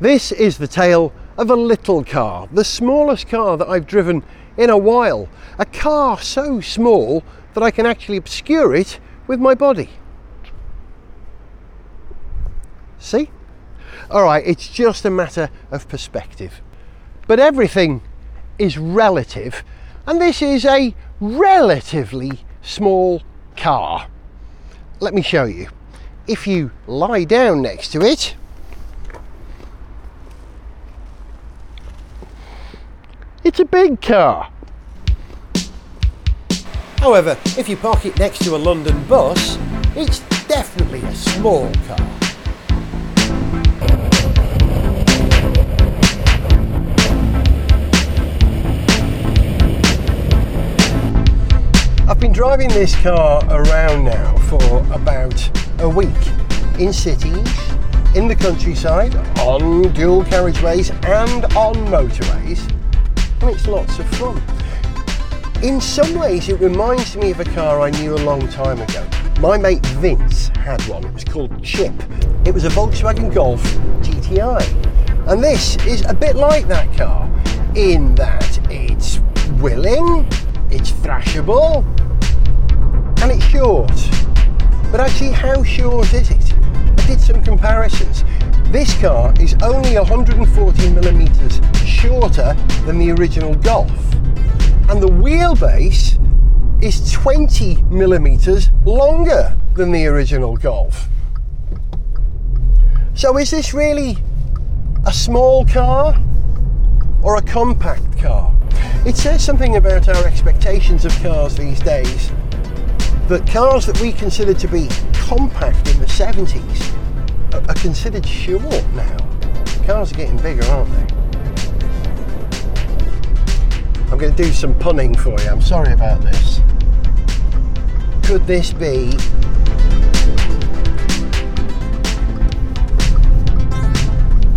This is the tale of a little car, the smallest car that I've driven in a while. A car so small that I can actually obscure it with my body. See? Alright, it's just a matter of perspective. But everything is relative, and this is a relatively small car. Let me show you. If you lie down next to it, it's a big car. However, if you park it next to a London bus, it's definitely a small car. I've been driving this car around now for about a week in cities, in the countryside, on dual carriageways and on motorways, and it's lots of fun. In some ways, it reminds me of a car I knew a long time ago. My mate Vince had one. It was called Chip. It was a Volkswagen Golf GTI. And this is a bit like that car in that it's willing, it's thrashable, and it's short. But actually, how short is it? I did some comparisons. This car is only 140 millimeters shorter than the original Golf and the wheelbase is 20 millimeters longer than the original Golf. So is this really a small car or a compact car? It says something about our expectations of cars these days that cars that we considered to be compact in the 70s are considered short now. Cars are getting bigger, aren't they? I'm going to do some punning for you. I'm sorry about this. Could this be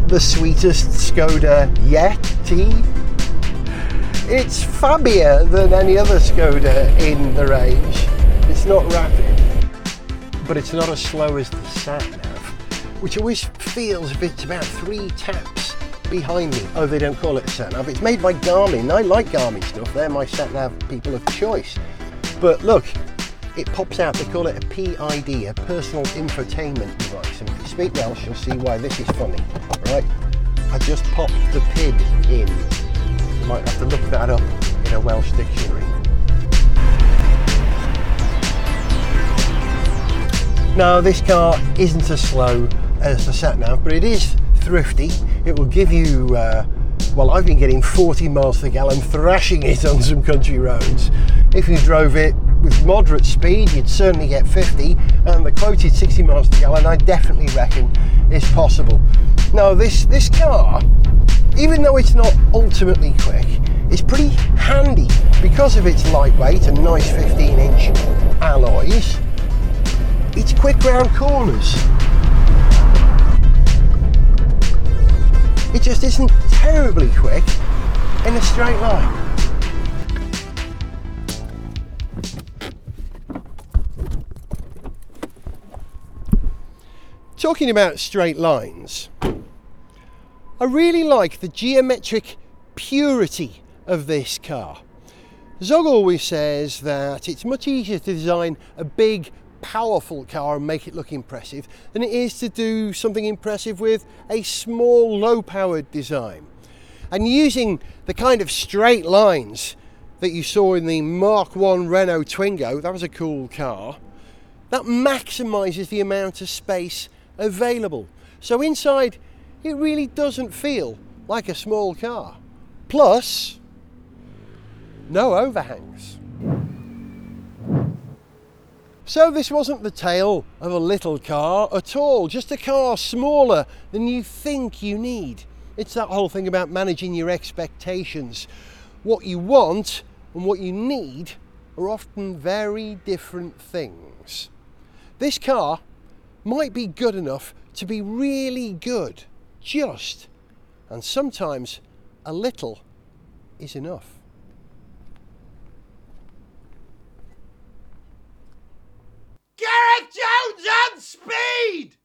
the sweetest Skoda yet? It's fabbier than any other Skoda in the range. It's not rapid, but it's not as slow as the sat nav, which always feels if it's about three taps behind me. Oh, they don't call it a sat nav. It's made by Garmin. I like Garmin stuff. They're my sat nav people of choice. But look, it pops out. They call it a PID, a personal infotainment device. And if you speak Welsh, you'll see why this is funny. Right? I just popped the PID in. You might have to look that up in a Welsh dictionary. Now, this car isn't as slow as the sat nav, but it is thrifty. It will give you, uh, well, I've been getting 40 miles per gallon thrashing it on some country roads. If you drove it with moderate speed, you'd certainly get 50, and the quoted 60 miles per gallon, I definitely reckon is possible. Now, this, this car, even though it's not ultimately quick, it's pretty handy because of its lightweight and nice 15 inch alloys. It's quick round corners It just isn't terribly quick in a straight line. Talking about straight lines, I really like the geometric purity of this car. Zog always says that it's much easier to design a big powerful car and make it look impressive than it is to do something impressive with a small low powered design. And using the kind of straight lines that you saw in the Mark 1 Renault Twingo, that was a cool car, that maximizes the amount of space available. So inside, it really doesn't feel like a small car. Plus, no overhangs. So this wasn't the tale of a little car at all, just a car smaller than you think you need. It's that whole thing about managing your expectations. What you want and what you need are often very different things. This car might be good enough to be really good, just, and sometimes a little is enough. need.